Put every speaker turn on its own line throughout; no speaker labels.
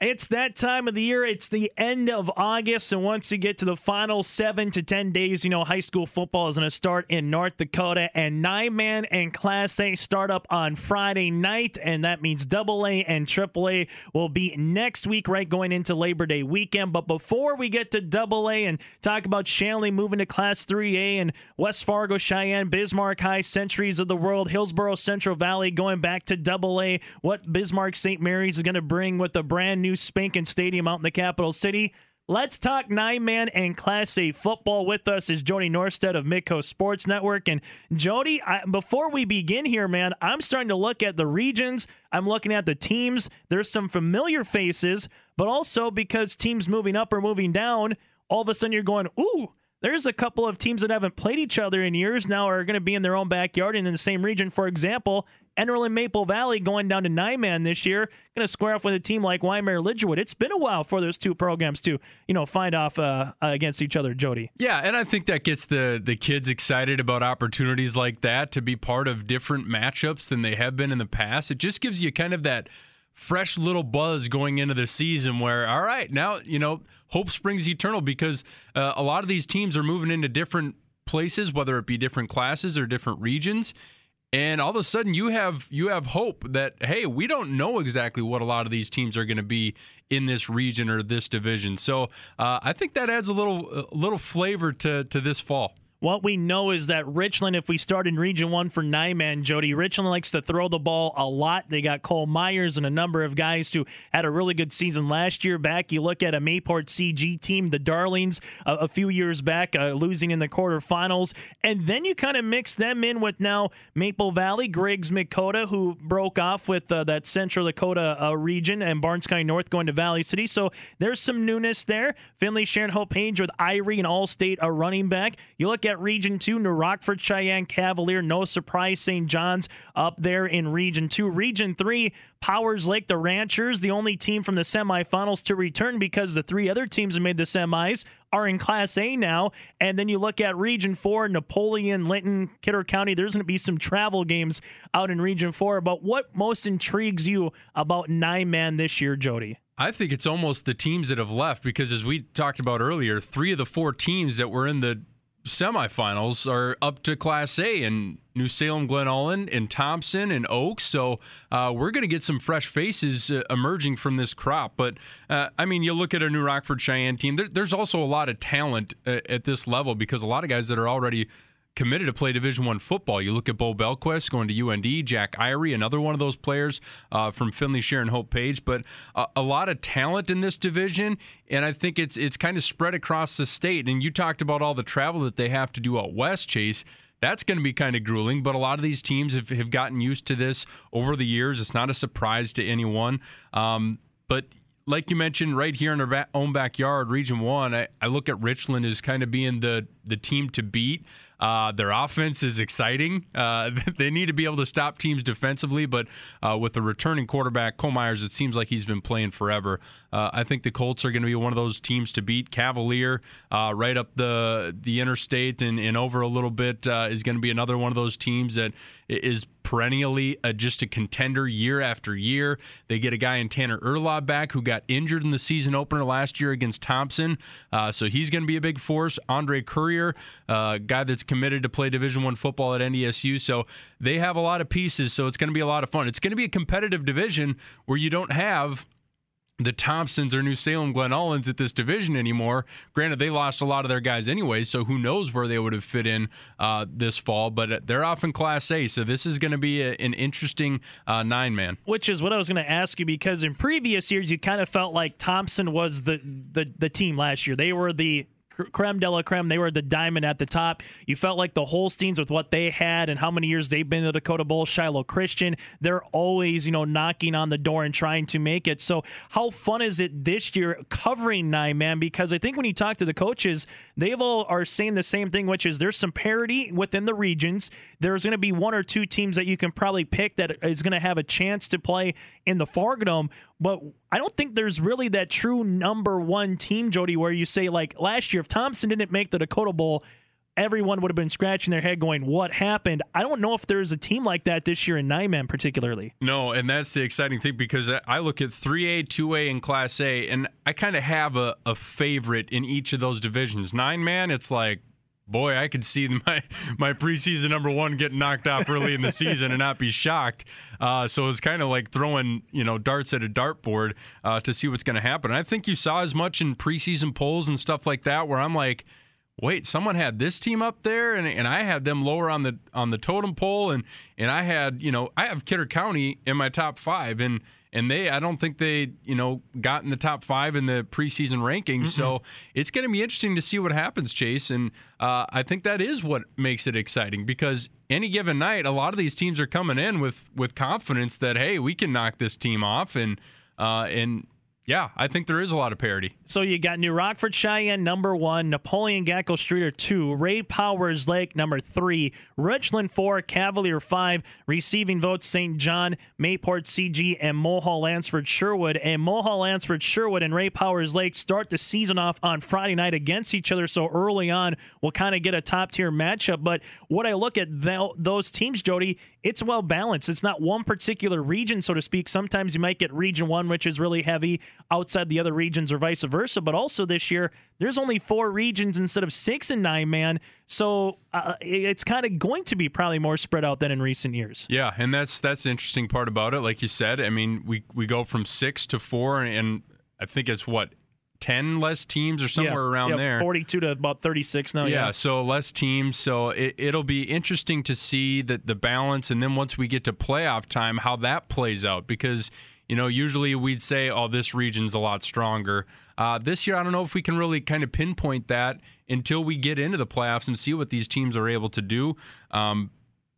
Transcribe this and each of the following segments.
It's that time of the year. It's the end of August. And once you get to the final seven to 10 days, you know, high school football is going to start in North Dakota. And nine man and Class A start up on Friday night. And that means double A and triple A will be next week, right? Going into Labor Day weekend. But before we get to double A and talk about Shanley moving to Class 3A and West Fargo, Sheyenne, Bismarck High, Centuries of the World, Hillsboro, Central Valley going back to double A, what Bismarck St. Mary's is going to bring with a brand new new spanking stadium out in the capital city. Let's talk nine man and Class A football. With us is Jody Norstead of Midco Sports Network. And Jody, I, before we begin here, man, I'm starting to look at the regions. I'm looking at the teams. There's some familiar faces, but also because teams moving up or moving down, all of a sudden you're going, ooh, there's a couple of teams that haven't played each other in years now are going to be in their own backyard and in the same region. For example, Enderlin Maple Valley going down to nine man this year, going to square off with a team like Wyndmere Lidgerwood. It's been a while for those two programs to you know find off uh, against each other. Jody.
Yeah, and I think that gets the the kids excited about opportunities like that to be part of different matchups than they have been in the past. It just gives you kind of that fresh little buzz going into the season where all right now you know hope springs eternal because uh, a lot of these teams are moving into different places whether it be different classes or different regions and all of a sudden you have you have hope that hey we don't know exactly what a lot of these teams are going to be in this region or this division. So uh, i think that adds a little a little flavor to to this fall
what we know is that Richland, if we start in Region 1 for nine man, Jody, Richland likes to throw the ball a lot. They got Cole Myers and a number of guys who had a really good season last year back. You look at a Mayport CG team, the Darlings, uh, a few years back, uh, losing in the quarterfinals. And then you kind of mix them in with now Maple Valley, Griggs Midkota, who broke off with uh, that Central Dakota uh, region, and Barnes County North going to Valley City. So there's some newness there. Finley Sharon Hope Page with Irie and All State a running back. You look Region 2, New Rockford, Sheyenne, Cavalier. No surprise, St. John's up there in Region 2. Region 3, Powers Lake, the Ranchers, the only team from the semifinals to return because the three other teams that made the semis are in Class A now. And then you look at Region 4, Napoleon, Linton, Kidder County. There's going to be some travel games out in Region 4. But what most intrigues you about nine man this year, Jody?
I think it's almost the teams that have left because, as we talked about earlier, three of the four teams that were in the semifinals are up to Class A in New Salem, Glen Ullin, and Thompson and Oaks. So uh, we're going to get some fresh faces uh, emerging from this crop. But uh, I mean, you look at a New Rockford Sheyenne team. There, there's also a lot of talent uh, at this level because a lot of guys that are already committed to play Division One football. You look at Bo Belquist going to UND, Jack Irie, another one of those players uh, from Finley Sharon Hope Page. But uh, a lot of talent in this division, and I think it's it's kind of spread across the state. And you talked about all the travel that they have to do out west, Chase that's going to be kind of grueling. But a lot of these teams have, have gotten used to this over the years. It's not a surprise to anyone. Um, but like you mentioned, right here in our own backyard, Region One, I, I look at Richland as kind of being the the team to beat. Uh, their offense is exciting. Uh, they need to be able to stop teams defensively, but uh, with the returning quarterback, Cole Myers, it seems like he's been playing forever. Uh, I think the Colts are going to be one of those teams to beat. Cavalier, uh, right up the the interstate and, and over a little bit, uh, is going to be another one of those teams that is perennially just a contender year after year. They get a guy in Tanner Erlaw back who got injured in the season opener last year against Thompson, so he's going to be a big force. Andre Courier, uh, guy that's committed to play Division One football at NDSU. So they have a lot of pieces. So it's going to be a lot of fun. It's going to be a competitive division where you don't have the Thompsons or New Salem Glen Ullins at this division anymore. Granted, they lost a lot of their guys anyway, so who knows where they would have fit in uh, this fall. But they're off in Class A, so this is going to be a, an interesting uh, nine man.
Which is what I was going to ask you because in previous years you kind of felt like Thompson was the the, the team last year. They were the creme de la creme. They were the diamond at the top. You felt like the Holsteins with what they had and how many years they've been in the Dakota Bowl. Shiloh Christian, they're always you know knocking on the door and trying to make it. So how fun is it this year covering nine man? Because I think when you talk to the coaches, they've all are saying the same thing, which is there's some parity within the regions. There's going to be one or two teams that you can probably pick that is going to have a chance to play in the Fargodome. But I don't think there's really that true number one team, Jody, where you say like last year, if Thompson didn't make the Dakota Bowl, everyone would have been scratching their head going, What happened? I don't know if there's a team like that this year in nine man, particularly.
No, and that's the exciting thing because I look at 3A, 2A, and Class A, and I kind of have a, a favorite in each of those divisions. Nine man, it's like, boy, I could see my my preseason number one getting knocked off early in the season and not be shocked. Uh, so it's kind of like throwing you know darts at a dartboard uh, to see what's going to happen. And I think you saw as much in preseason polls and stuff like that, where I'm like. Wait, someone had this team up there, and, and I had them lower on the on the totem pole, and and I had you know I have Kidder County in my top five, and and they I don't think they you know got in the top five in the preseason rankings. Mm-mm. So it's going to be interesting to see what happens, Chase. And uh, I think that is what makes it exciting because any given night, a lot of these teams are coming in with with confidence that hey, we can knock this team off, and uh, and yeah, I think there is a lot of parity.
So you got New Rockford Sheyenne number one, Napoleon Gackle Streeter two, Ray Powers Lake number three, Richland four, Cavalier five, receiving votes St. John, Mayport CG, and Mohall Lansford Sherwood. And Mohall Lansford Sherwood and Ray Powers Lake start the season off on Friday night against each other. So early on, we'll kind of get a top tier matchup. But what I look at th- those teams, Jody, it's well balanced. It's not one particular region, so to speak. Sometimes you might get region one, which is really heavy outside the other regions or vice versa. But also this year, there's only four regions instead of six and nine man. So uh, it's kind of going to be probably more spread out than in recent years.
Yeah, and that's that's the interesting part about it. Like you said, I mean, we we go from six to four, and I think it's what 10 less teams or somewhere
yeah,
around
yeah,
there.
42 to about 36 now. Yeah,
yeah. so less teams. So it, will be interesting to see that the balance. And then once we get to playoff time, how that plays out. Because you know, usually we'd say, oh, this region's a lot stronger. Uh, this year, I don't know if we can really kind of pinpoint that until we get into the playoffs and see what these teams are able to do. Um,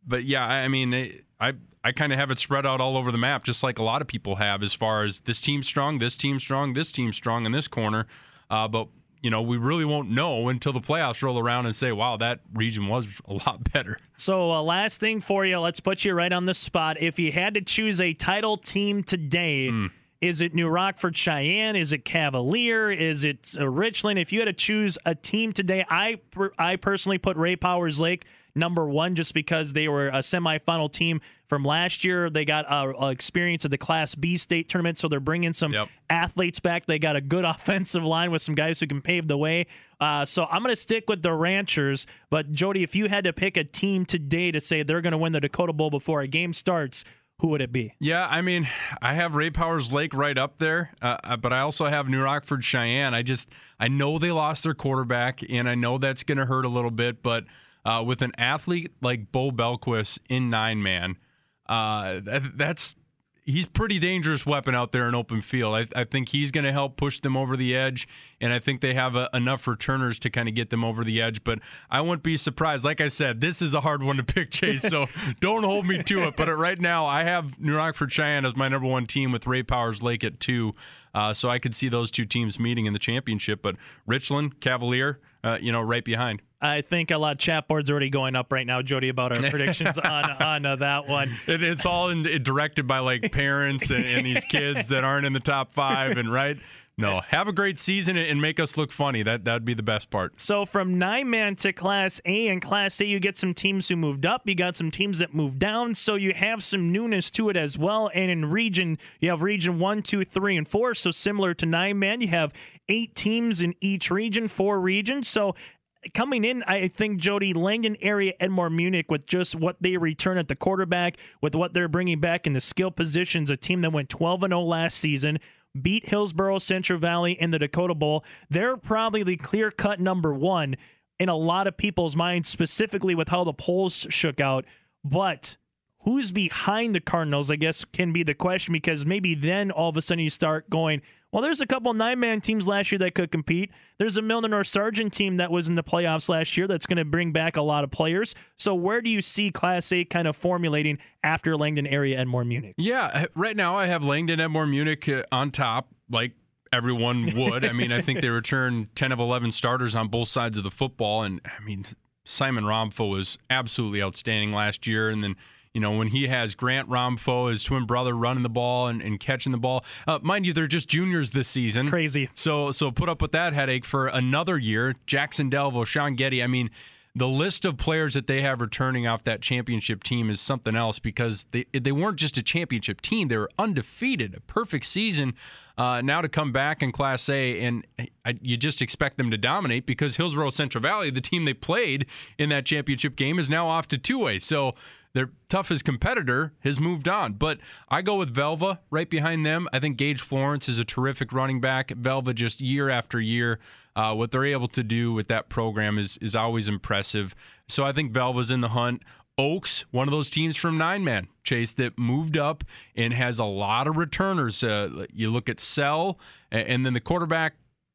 but yeah, I mean, I I kind of have it spread out all over the map, just like a lot of people have, as far as this team's strong, this team's strong, this team's strong in this corner. Uh, but you know, we really won't know until the playoffs roll around and say, wow, that region was a lot better.
So, uh, last thing for you, let's put you right on the spot. If you had to choose a title team today, mm. Is it New Rockford Sheyenne? Is it Cavalier? Is it uh, Richland? If you had to choose a team today, I, I personally put Ray Powers Lake number one just because they were a semifinal team from last year. They got uh, experience at the Class B state tournament, so they're bringing some yep. athletes back. They got a good offensive line with some guys who can pave the way. Uh, so I'm going to stick with the Ranchers. But Jody, if you had to pick a team today to say they're going to win the Dakota Bowl before a game starts, who would it be?
Yeah, I mean, I have Ray Powers Lake right up there, uh, uh but I also have New Rockford Sheyenne. I just I know they lost their quarterback, and I know that's going to hurt a little bit, but uh, with an athlete like Bo Belquist in nine man, uh, that, that's he's pretty dangerous weapon out there in open field. I, I think he's going to help push them over the edge, and I think they have a, enough returners to kind of get them over the edge. But I wouldn't be surprised. Like I said, this is a hard one to pick, Chase. So don't hold me to it. But right now, I have New Rockford Sheyenne as my number one team with Ray Powers Lake at two. Uh, so I could see those two teams meeting in the championship. But Richland Cavalier, uh, you know, right behind.
I think a lot of chat boards already going up right now, Jody, about our predictions on on uh, that one.
It, it's all in, directed by like parents and, and, these kids that aren't in the top five, and right. No, have a great season and make us look funny. That that'd be the best part.
So from nine man to Class A and Class A, you get some teams who moved up. You got some teams that moved down. So you have some newness to it as well. And in region, you have region one, two, three, and four. So similar to nine man, you have eight teams in each region, four regions. So coming in, I think Jody Langdon area Edmore Munich with just what they return at the quarterback, with what they're bringing back in the skill positions, a team that went 12 and 0 last season, beat Hillsboro Central Valley in the Dakota Bowl. They're probably the clear cut number one in a lot of people's minds, specifically with how the polls shook out. But who's behind the Cardinals, I guess, can be the question because maybe then all of a sudden you start going, well, there's a couple nine man teams last year that could compete. There's a Milnor North Sargent team that was in the playoffs last year that's going to bring back a lot of players. So, where do you see Class A kind of formulating after Langdon area Edmore Munich?
Yeah, right now I have Langdon Edmore Munich uh, on top, like everyone would. I mean, I think they return 10 of 11 starters on both sides of the football. And I mean, Simon Romfo was absolutely outstanding last year. And then you know, when he has Grant Romfo, his twin brother, running the ball and, and catching the ball. Uh, mind you, they're just juniors this season.
Crazy.
So so put up with that headache for another year. Jackson Delvo, Sean Getty. I mean, the list of players that they have returning off that championship team is something else because they they weren't just a championship team; they were undefeated, a perfect season. Uh, now to come back in Class A, and I, you just expect them to dominate because Hillsboro Central Valley, the team they played in that championship game, is now off to two A. So their toughest competitor has moved on. But I go with Velva right behind them. I think Gage Florence is a terrific running back. Velva just year after year, uh, what they're able to do with that program is is always impressive. So I think Velva's in the hunt. Oaks, one of those teams from nine man chase that moved up and has a lot of returners. Uh, you look at Sell, and then the quarterback.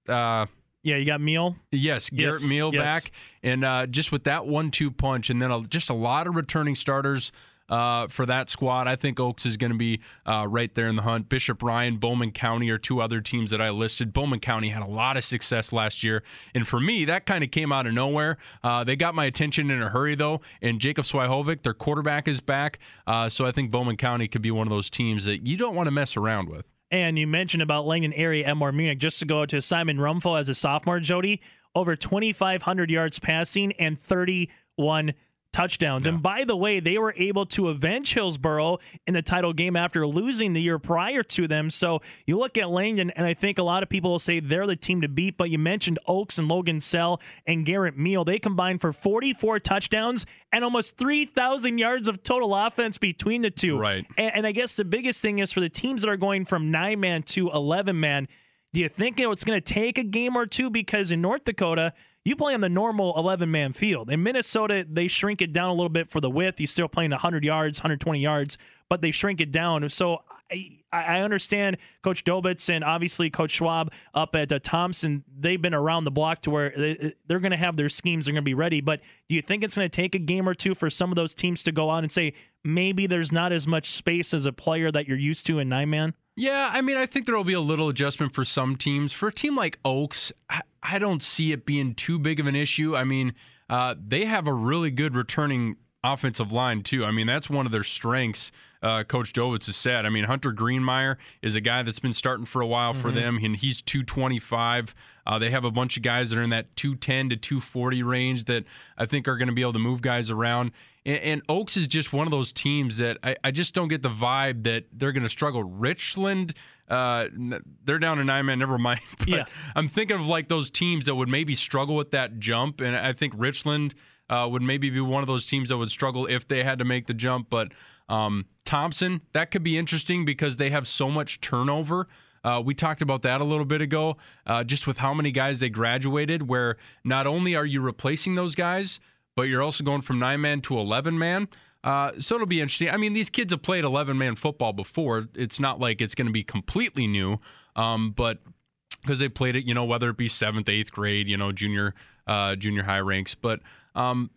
Uh,
yeah, you got Meal.
Yes, Garrett yes, Meal yes. back, and uh, just with that one-two punch, and then a, just a lot of returning starters uh, for that squad. I think Oaks is going to be uh, right there in the hunt. Bishop Ryan, Bowman County are two other teams that I listed. Bowman County had a lot of success last year, and for me, that kind of came out of nowhere. Uh, they got my attention in a hurry though, and Jacob Swihovic, their quarterback, is back. Uh, so I think Bowman County could be one of those teams that you don't want to mess around with.
And you mentioned about Langdon area more Munich. Just to go to Simon Romfo as a sophomore, Jody, over 2,500 yards passing and 31 touchdowns. Yeah. And by the way, they were able to avenge Hillsboro in the title game after losing the year prior to them. So you look at Langdon, and I think a lot of people will say they're the team to beat. But you mentioned Oaks and Logan Sell and Garrett Meal. They combined for 44 touchdowns and almost 3,000 yards of total offense between the two.
Right.
And, and I guess the biggest thing is for the teams that are going from nine man to 11 man. Do you think it's going to take a game or two? Because in North Dakota, you play on the normal 11 man field. In Minnesota, they shrink it down a little bit for the width. You're still playing 100 yards, 120 yards, but they shrink it down. So I, I understand Coach Dobitz and obviously Coach Schwab up at uh, Thompson. They've been around the block to where they, they're going to have their schemes. They're going to be ready. But do you think it's going to take a game or two for some of those teams to go out and say maybe there's not as much space as a player that you're used to in nine man?
Yeah, I mean, I think there will be a little adjustment for some teams. For a team like Oaks, I, I don't see it being too big of an issue. I mean, uh, they have a really good returning offensive line too. I mean, that's one of their strengths. Uh, Coach Dovitz has said. I mean, Hunter Greenmeyer is a guy that's been starting for a while for mm-hmm. them, and he's 225. Uh, they have a bunch of guys that are in that 210 to 240 range that I think are going to be able to move guys around. And, and Oaks is just one of those teams that I, I just don't get the vibe that they're going to struggle. Richland, uh, they're down to nine man, never mind. But yeah. I'm thinking of like those teams that would maybe struggle with that jump. And I think Richland uh, would maybe be one of those teams that would struggle if they had to make the jump. But um, Thompson, that could be interesting because they have so much turnover. Uh, we talked about that a little bit ago, uh, just with how many guys they graduated, where not only are you replacing those guys, but you're also going from nine man to 11 man. Uh, so it'll be interesting. I mean, these kids have played 11 man football before. It's not like it's going to be completely new, um, but because they played it, you know, whether it be seventh, eighth grade, you know, junior, uh, junior high ranks. But um,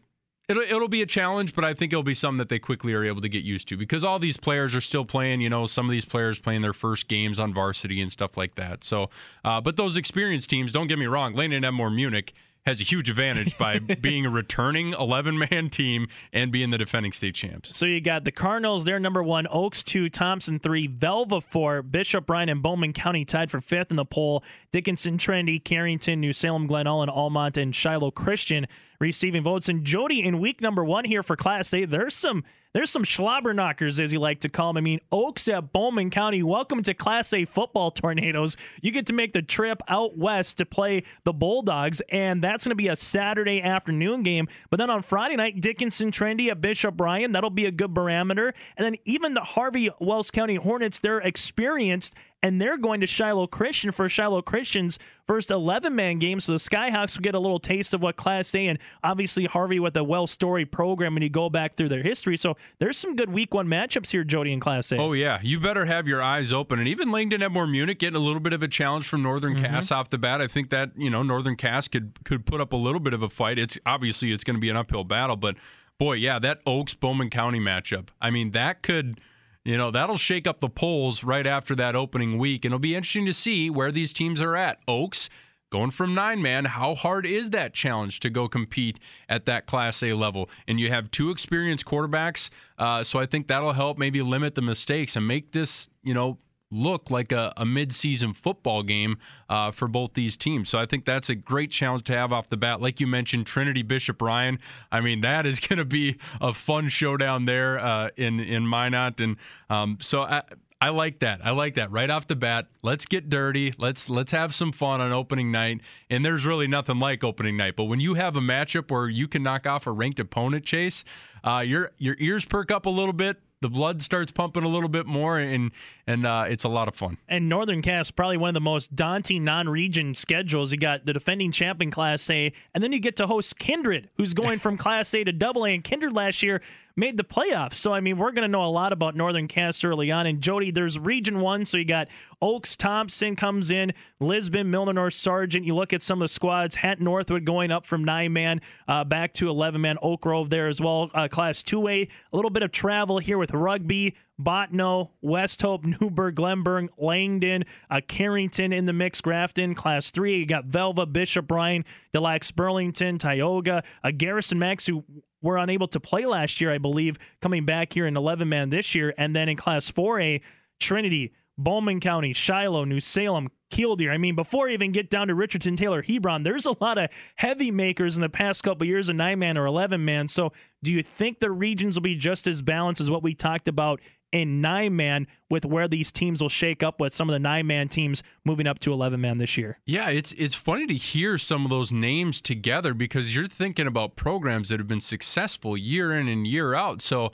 it'll it'll be a challenge, but I think it'll be something that they quickly are able to get used to because all these players are still playing. You know, some of these players playing their first games on varsity and stuff like that. So, uh, but those experienced teams, don't get me wrong, Langdon Edmore Munich has a huge advantage by being a returning 11 man team and being the defending state champs.
So you got the Cardinals, they're number one, Oaks two, Thompson three, Velva four, Bishop Ryan and Bowman County tied for fifth in the poll. Dickinson, Trinity, Carrington, New Salem, Glen Ullin, Almont, and Shiloh Christian receiving votes. And Jody, in week number one here for Class A, there's some there's some schlobber knockers, as you like to call them. I mean, Oaks at Bowman County. Welcome to Class A football tornadoes. You get to make the trip out west to play the Bulldogs, and that's going to be a Saturday afternoon game. But then on Friday night, Dickinson Trinity at Bishop Ryan. That'll be a good barometer. And then even the Harvey Wells County Hornets, they're experienced and they're going to Shiloh Christian for Shiloh Christian's first 11 man game. So the Skyhawks will get a little taste of what Class A and obviously Harvey with a well storied program when you go back through their history. So there's some good week one matchups here, Jody, in Class A.
Oh, yeah. You better have your eyes open. And even Langdon Edmore Munich getting a little bit of a challenge from Northern mm-hmm. Cass off the bat. I think that, you know, Northern Cass could, could put up a little bit of a fight. It's obviously it's going to be an uphill battle, but boy, yeah, that Oaks Bowman County matchup. I mean, that could you know, that'll shake up the polls right after that opening week. And it'll be interesting to see where these teams are at. Oaks going from nine man, how hard is that challenge to go compete at that Class A level? And you have two experienced quarterbacks. Uh, so I think that'll help maybe limit the mistakes and make this, you know, look like a, a midseason football game uh, for both these teams. So I think that's a great challenge to have off the bat. Like you mentioned, Trinity Bishop Ryan. I mean, that is going to be a fun showdown there uh, in in Minot, and um, so. I, I like that. I like that right off the bat. Let's get dirty. Let's let's have some fun on opening night. And there's really nothing like opening night. But when you have a matchup where you can knock off a ranked opponent, Chase, uh, your your ears perk up a little bit the blood starts pumping a little bit more, and and uh, it's a lot of fun.
And Northern Cass probably one of the most daunting non-region schedules. You got the defending champion Class A, and then you get to host Kindred, who's going from Class A to Double A. And Kindred last year made the playoffs. So, I mean, we're going to know a lot about Northern Cass early on. And Jody, there's Region 1, so you got Oaks, Thompson comes in, Lisbon, Milnor North, Sargent. You look at some of the squads, Hatton Northwood going up from nine man uh, back to 11 man, Oak Grove there as well. Uh, class 2A, a little bit of travel here with rugby. Bottineau, West Hope, Newburg, Glenburn, Langdon, uh, Carrington in the mix, Grafton, Class 3. You got Velva, Bishop, Ryan, Des Lacs, Burlington, Tioga, uh, Garrison Max, who were unable to play last year, I believe, coming back here in 11 man this year. And then in Class 4A, Trinity, Bowman County, Shiloh, New Salem, Killdeer. I mean, before we even get down to Richardson, Taylor, Hebron, there's a lot of heavy makers in the past couple years of nine man or 11 man. So, do you think the regions will be just as balanced as what we talked about in nine man with where these teams will shake up with some of the nine man teams moving up to 11 man this year.
Yeah, it's it's funny to hear some of those names together because you're thinking about programs that have been successful year in and year out. So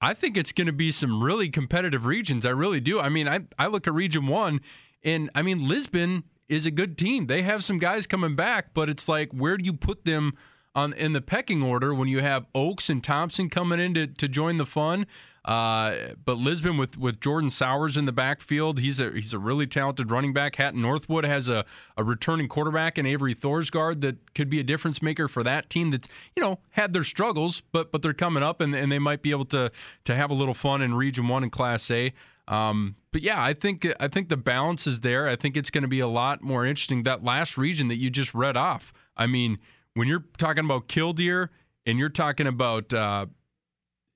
I think it's going to be some really competitive regions. I really do. I mean, I I look at region 1 and I mean Lisbon is a good team. They have some guys coming back, but it's like where do you put them on in the pecking order when you have Oaks and Thompson coming in to, to join the fun? Uh, but Lisbon with with Jordan Sowers in the backfield, he's a he's a really talented running back. Hatton Northwood has a, a returning quarterback in Avery Thorsgaard that could be a difference maker for that team. That's you know had their struggles, but but they're coming up and, and they might be able to to have a little fun in Region One and Class A. Um, but yeah, I think I think the balance is there. I think it's going to be a lot more interesting. That last region that you just read off. I mean, when you're talking about Killdeer and you're talking about uh,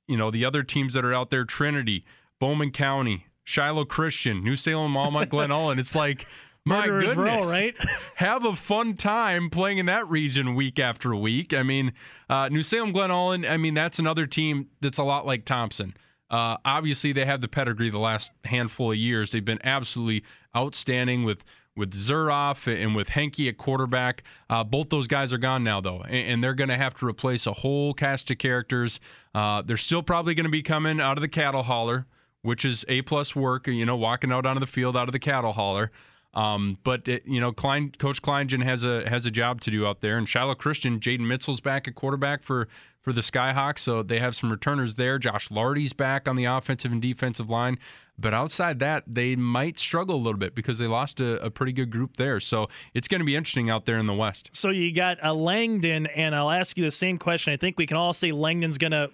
you know, the other teams that are out there Trinity, Bowman County, Shiloh Christian, New Salem, Alma, Glen Ullin. It's like, my Murderers goodness,
row, right?
have a fun time playing in that region week after week. I mean, uh, New Salem, Glen Ullin, I mean, that's another team that's a lot like Thompson. Uh, obviously, they have the pedigree the last handful of years. They've been absolutely outstanding with with Zuroff and with Henke at quarterback. Uh, both those guys are gone now, though, and, and they're going to have to replace a whole cast of characters. Uh, they're still probably going to be coming out of the cattle hauler, which is a plus work. You know, walking out onto the field out of the cattle hauler. Um, but it, you know, Klein, Coach Kleingen has a has a job to do out there, and Shiloh Christian, Jaden Mitchell's back at quarterback for for the Skyhawks, so they have some returners there. Josh Lardy's back on the offensive and defensive line. But outside that, they might struggle a little bit because they lost a, a pretty good group there. So it's going to be interesting out there in the West.
So you got a Langdon, and I'll ask you the same question. I think we can all say Langdon's going to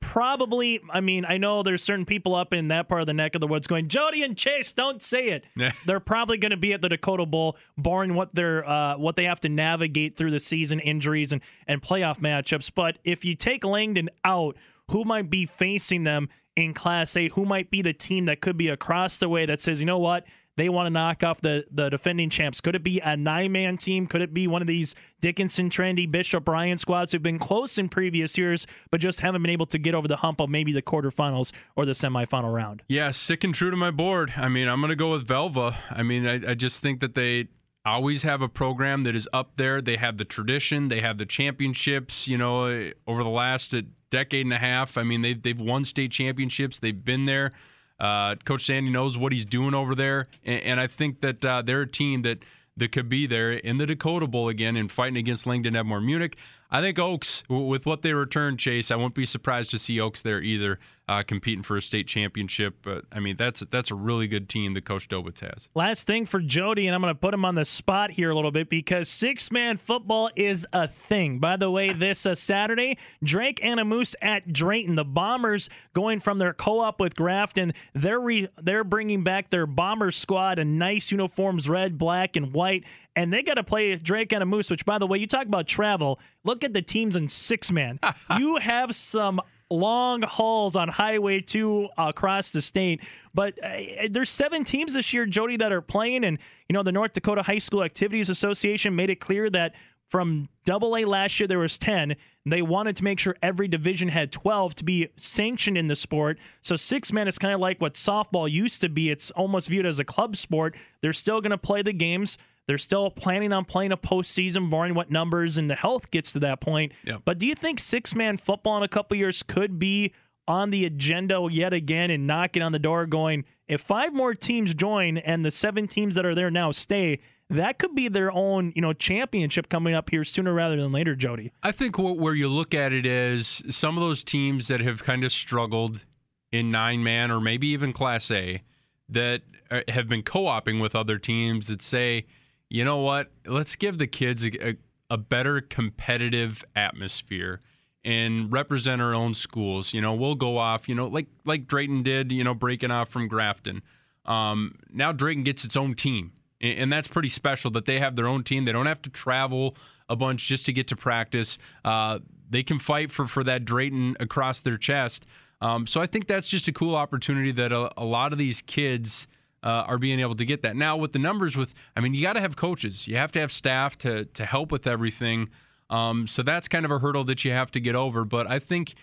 probably i mean i know there's certain people up in that part of the neck of the woods going jody and chase don't say it. They're probably going to be at the dakota bowl barring what they're uh, what they have to navigate through the season injuries and and playoff matchups. But if you take langdon out who might be facing them in Class A, who might be the team that could be across the way that says, you know what, they want to knock off the, the defending champs. Could it be a nine man team? Could it be one of these Dickinson, Trinity, Bishop, Ryan squads who've been close in previous years, but just haven't been able to get over the hump of maybe the quarterfinals or the semifinal round?
Yeah, sticking true to my board. I mean, I'm going to go with Velva. I mean, I, I just think that they always have a program that is up there. They have the tradition, they have the championships, you know, over the last uh, decade and a half. I mean, they've, they've won state championships, they've been there. Uh, Coach Sandy knows what he's doing over there. And, and I think that uh, they're a team that, that could be there in the Dakota Bowl again and fighting against Langdon Edmore Munich. I think Oaks, with what they return, Chase, I won't be surprised to see Oaks there either, uh, competing for a state championship. But I mean, that's that's a really good team that Coach Dobitz has.
Last thing for Jody, and I'm going to put him on the spot here a little bit because six man football is a thing. By the way, this uh, Saturday, Drake Anamoose at Drayton. The Bombers going from their co-op with Grafton. They're re- they're bringing back their Bomber squad, a nice uniforms, red, black, and white, and they got to play Drake Anamoose. Which, by the way, you talk about travel. Look at the teams in six man. you have some long hauls on Highway 2 across the state. But uh, there's seven teams this year, Jody, that are playing. And, you know, the North Dakota High School Activities Association made it clear that from double A last year, there was 10. They wanted to make sure every division had 12 to be sanctioned in the sport. So six man is kind of like what softball used to be. It's almost viewed as a club sport. They're still going to play the games. They're still planning on playing a postseason, barring what numbers and the health gets to that point. But do you think six man football in a couple years could be on the agenda yet again and knocking on the door going, if five more teams join and the seven teams that are there now stay, that could be their own, you know, championship coming up here sooner rather than later, Jody.
I think what, where you look at it is some of those teams that have kind of struggled in nine man or maybe even Class A that uh, have been co oping with other teams that say, you know what, let's give the kids a, a, better competitive atmosphere and represent our own schools. You know, we'll go off, you know, like like Drayton did, you know, breaking off from Grafton. Um, now Drayton gets its own team and that's pretty special that they have their own team. They don't have to travel a bunch just to get to practice. Uh, they can fight for for that Drayton across their chest. Um, so I think that's just a cool opportunity that a, a lot of these kids uh, are being able to get that. Now with the numbers, with I mean, you got to have coaches, you have to have staff to to help with everything. Um, so that's kind of a hurdle that you have to get over. But I think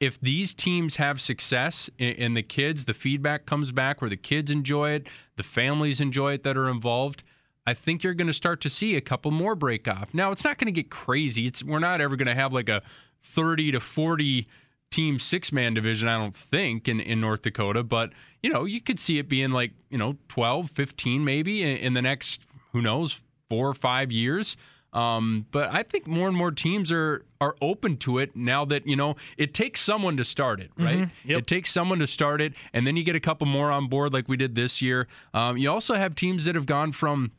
if these teams have success and the kids, the feedback comes back where the kids enjoy it, the families enjoy it that are involved, I think you're going to start to see a couple more break off. Now, it's not going to get crazy. It's we're not ever going to have like a 30 to 40 team six man division, I don't think, in, in North Dakota, but you know, you could see it being like, you know, 12, 15 maybe in, in the next, who knows, four or five years. Um, but I think more and more teams are are open to it now that you know it takes someone to start it, right?
Mm-hmm. Yep.
It takes someone to start it, and then you get a couple more on board like we did this year. Um, you also have teams that have gone from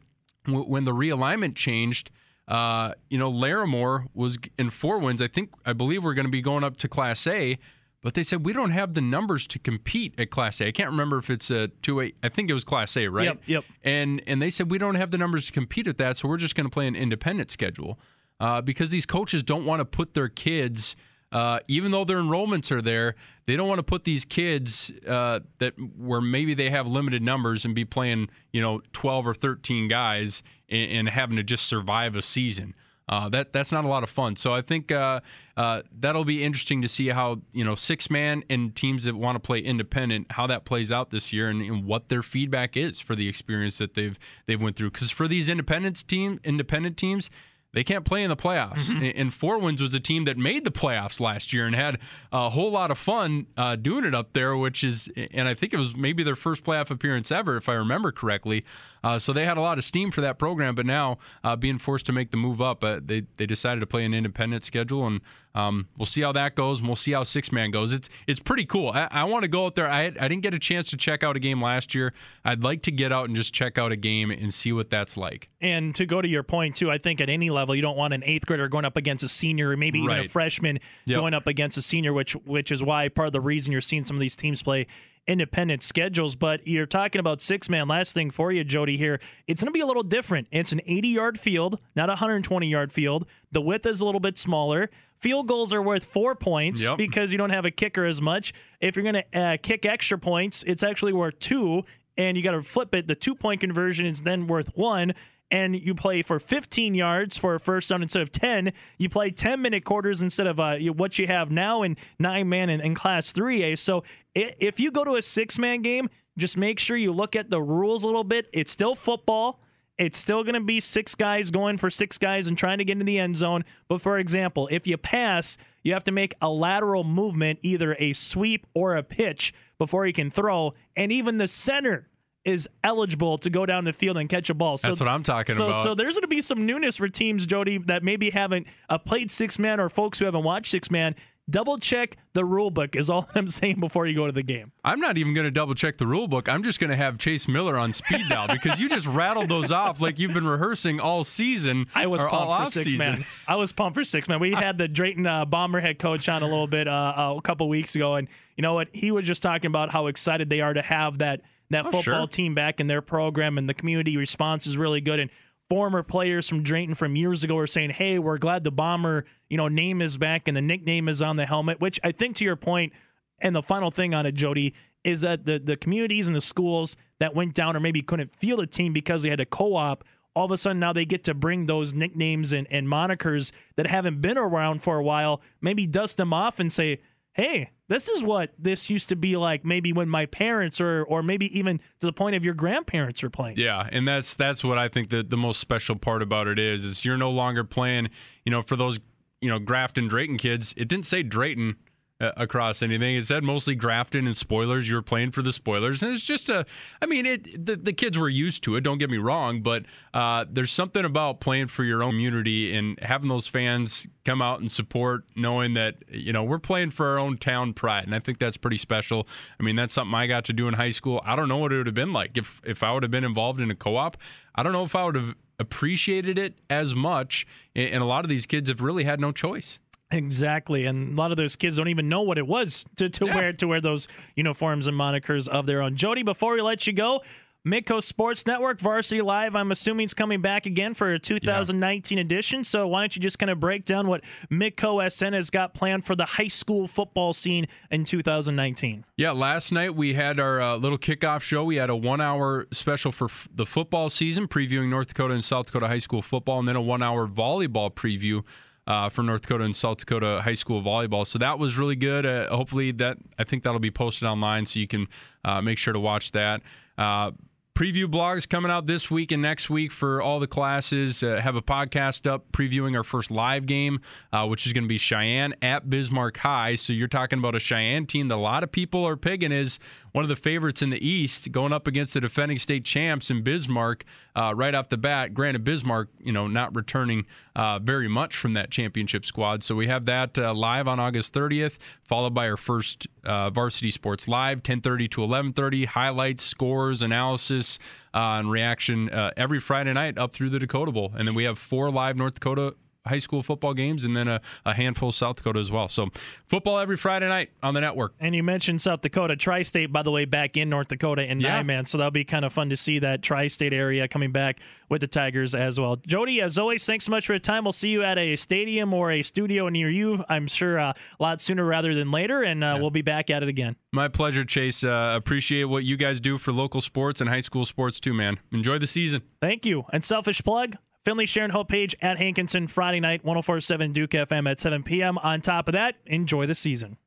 w- when the realignment changed. Uh, you know, Larimore was in Four Winds. I think I believe we're going to be going up to Class A. But they said we don't have the numbers to compete at Class A. I can't remember if it's a two A. I think it was Class A, right?
Yep, yep.
And and they said we don't have the numbers to compete at that, so we're just going to play an independent schedule uh, because these coaches don't want to put their kids. Uh, even though their enrollments are there, they don't want to put these kids uh, that where maybe they have limited numbers and be playing, you know, twelve or thirteen guys and, and having to just survive a season. Uh, that that's not a lot of fun. So I think uh, uh, that'll be interesting to see how you know six man and teams that want to play independent how that plays out this year and, and, what their feedback is for the experience that they've they've went through. Because for these independence team independent teams, they can't play in the playoffs. Mm-hmm. And Four Winds was a team that made the playoffs last year and had a whole lot of fun uh, doing it up there, which is, and I think it was maybe their first playoff appearance ever, if I remember correctly. Uh, so they had a lot of steam for that program, but now uh, being forced to make the move up, uh, they they decided to play an independent schedule, and um, we'll see how that goes. And we'll see how six man goes. It's it's pretty cool. I, I want to go out there. I I didn't get a chance to check out a game last year. I'd like to get out and just check out a game and see what that's like.
And to go to your point too, I think at any level you don't want an eighth grader going up against a senior, or maybe even
Right.
a freshman
Yep.
going up against a senior, which which is why part of the reason you're seeing some of these teams play independent schedules. But you're talking about six man. Last thing for you, Jody. Here, it's going to be a little different. It's an 80 yard field, not a 120 yard field. The width is a little bit smaller. Field goals are worth four points
Yep.
because you don't have a kicker as much. If you're going to uh, kick extra points, it's actually worth two, and you got to flip it. The two point conversion is then worth one. And you play for 15 yards for a first down instead of 10. You play 10 minute quarters instead of uh, what you have now in nine man in, in Class 3A. So if you go to a six man game, just make sure you look at the rules a little bit. It's still football. It's still going to be six guys going for six guys and trying to get into the end zone. But for example, if you pass, you have to make a lateral movement, either a sweep or a pitch, before you can throw. And even the center is eligible to go down the field and catch a ball. So,
That's what I'm talking
so,
about.
So there's going to be some newness for teams, Jody, that maybe haven't uh, played six man or folks who haven't watched six man. Double check the rule book is all I'm saying before you go to the game.
I'm not even going to double check the rule book. I'm just going to have Chase Miller on speed dial because you just rattled those off like you've been rehearsing all season.
I was pumped for six
off-season.
man. I was pumped for six man. We had the Drayton uh, Bomber head coach on a little bit uh, a couple weeks ago, and you know what? He was just talking about how excited they are to have that that
Oh,
football
sure.
team back in their program, and the community response is really good. And former players from Drayton from years ago are saying, "Hey, we're glad the bomber, you know, name is back and the nickname is on the helmet." Which I think, to your point, and the final thing on it, Jody, is that the the communities and the schools that went down or maybe couldn't feel the team because they had a co-op all of a sudden now they get to bring those nicknames and, and monikers that haven't been around for a while, maybe dust them off and say, hey, this is what this used to be like maybe when my parents or or maybe even to the point of your grandparents were playing.
Yeah, and that's that's what I think the the most special part about it is is you're no longer playing, you know, for those, you know, Grafton Drayton kids. It didn't say Drayton across anything. It said mostly Grafton and spoilers. You were playing for the spoilers, and it's just a. I mean, it the, the kids were used to it. Don't get me wrong, but uh, there's something about playing for your own community and having those fans come out and support, knowing that you know we're playing for our own town pride, and I think that's pretty special. I mean, that's something I got to do in high school. I don't know what it would have been like if if I would have been involved in a co-op. I don't know if I would have appreciated it as much, and a lot of these kids have really had no choice.
Exactly, and a lot of those kids don't even know what it was to, to yeah. wear to wear those uniforms and monikers of their own. Jody, before we let you go, Midco Sports Network Varsity Live. I'm assuming it's coming back again for a 2019 yeah. edition. So why don't you just kind of break down what Midco SN has got planned for the high school football scene in 2019?
Yeah, last night we had our uh, little kickoff show. We had a one-hour special for f- the football season, previewing North Dakota and South Dakota high school football, and then a one-hour volleyball preview uh, for North Dakota and South Dakota high school volleyball. So that was really good. Uh, hopefully that I think that'll be posted online, so you can uh, make sure to watch that. Uh, preview blogs coming out this week and next week for all the classes. Uh, have a podcast up previewing our first live game, which is going to be Sheyenne at Bismarck High. So you're talking about a Sheyenne team that a lot of people are pegging as one of the favorites in the East, going up against the defending state champs in Bismarck uh, right off the bat. Granted, Bismarck, you know, not returning uh, very much from that championship squad. So we have that uh, live on August 30th, followed by our first uh, Varsity Sports Live, 10:30 to 11:30. Highlights, scores, analysis, uh, and reaction uh, every Friday night up through the Dakota Bowl, and then we have four live North Dakota high school football games and then a, a handful of South Dakota as well. So football every Friday night on the network.
And you mentioned South Dakota, Tri State, by the way, back in North Dakota in yeah. man. So that'll be kind of fun to see that Tri State area coming back with the Tigers as well. Jody, as always, thanks so much for your time. We'll see you at a stadium or a studio near you, I'm sure uh, a lot sooner rather than later. And uh, yeah. we'll be back at it again.
My pleasure, Chase. Uh, appreciate what you guys do for local sports and high school sports too, man. Enjoy the season.
Thank you. And selfish plug. Finley Sharon Hope page at Hankinson Friday night, 1047 Duke FM at 7 p.m. On top of that, enjoy the season.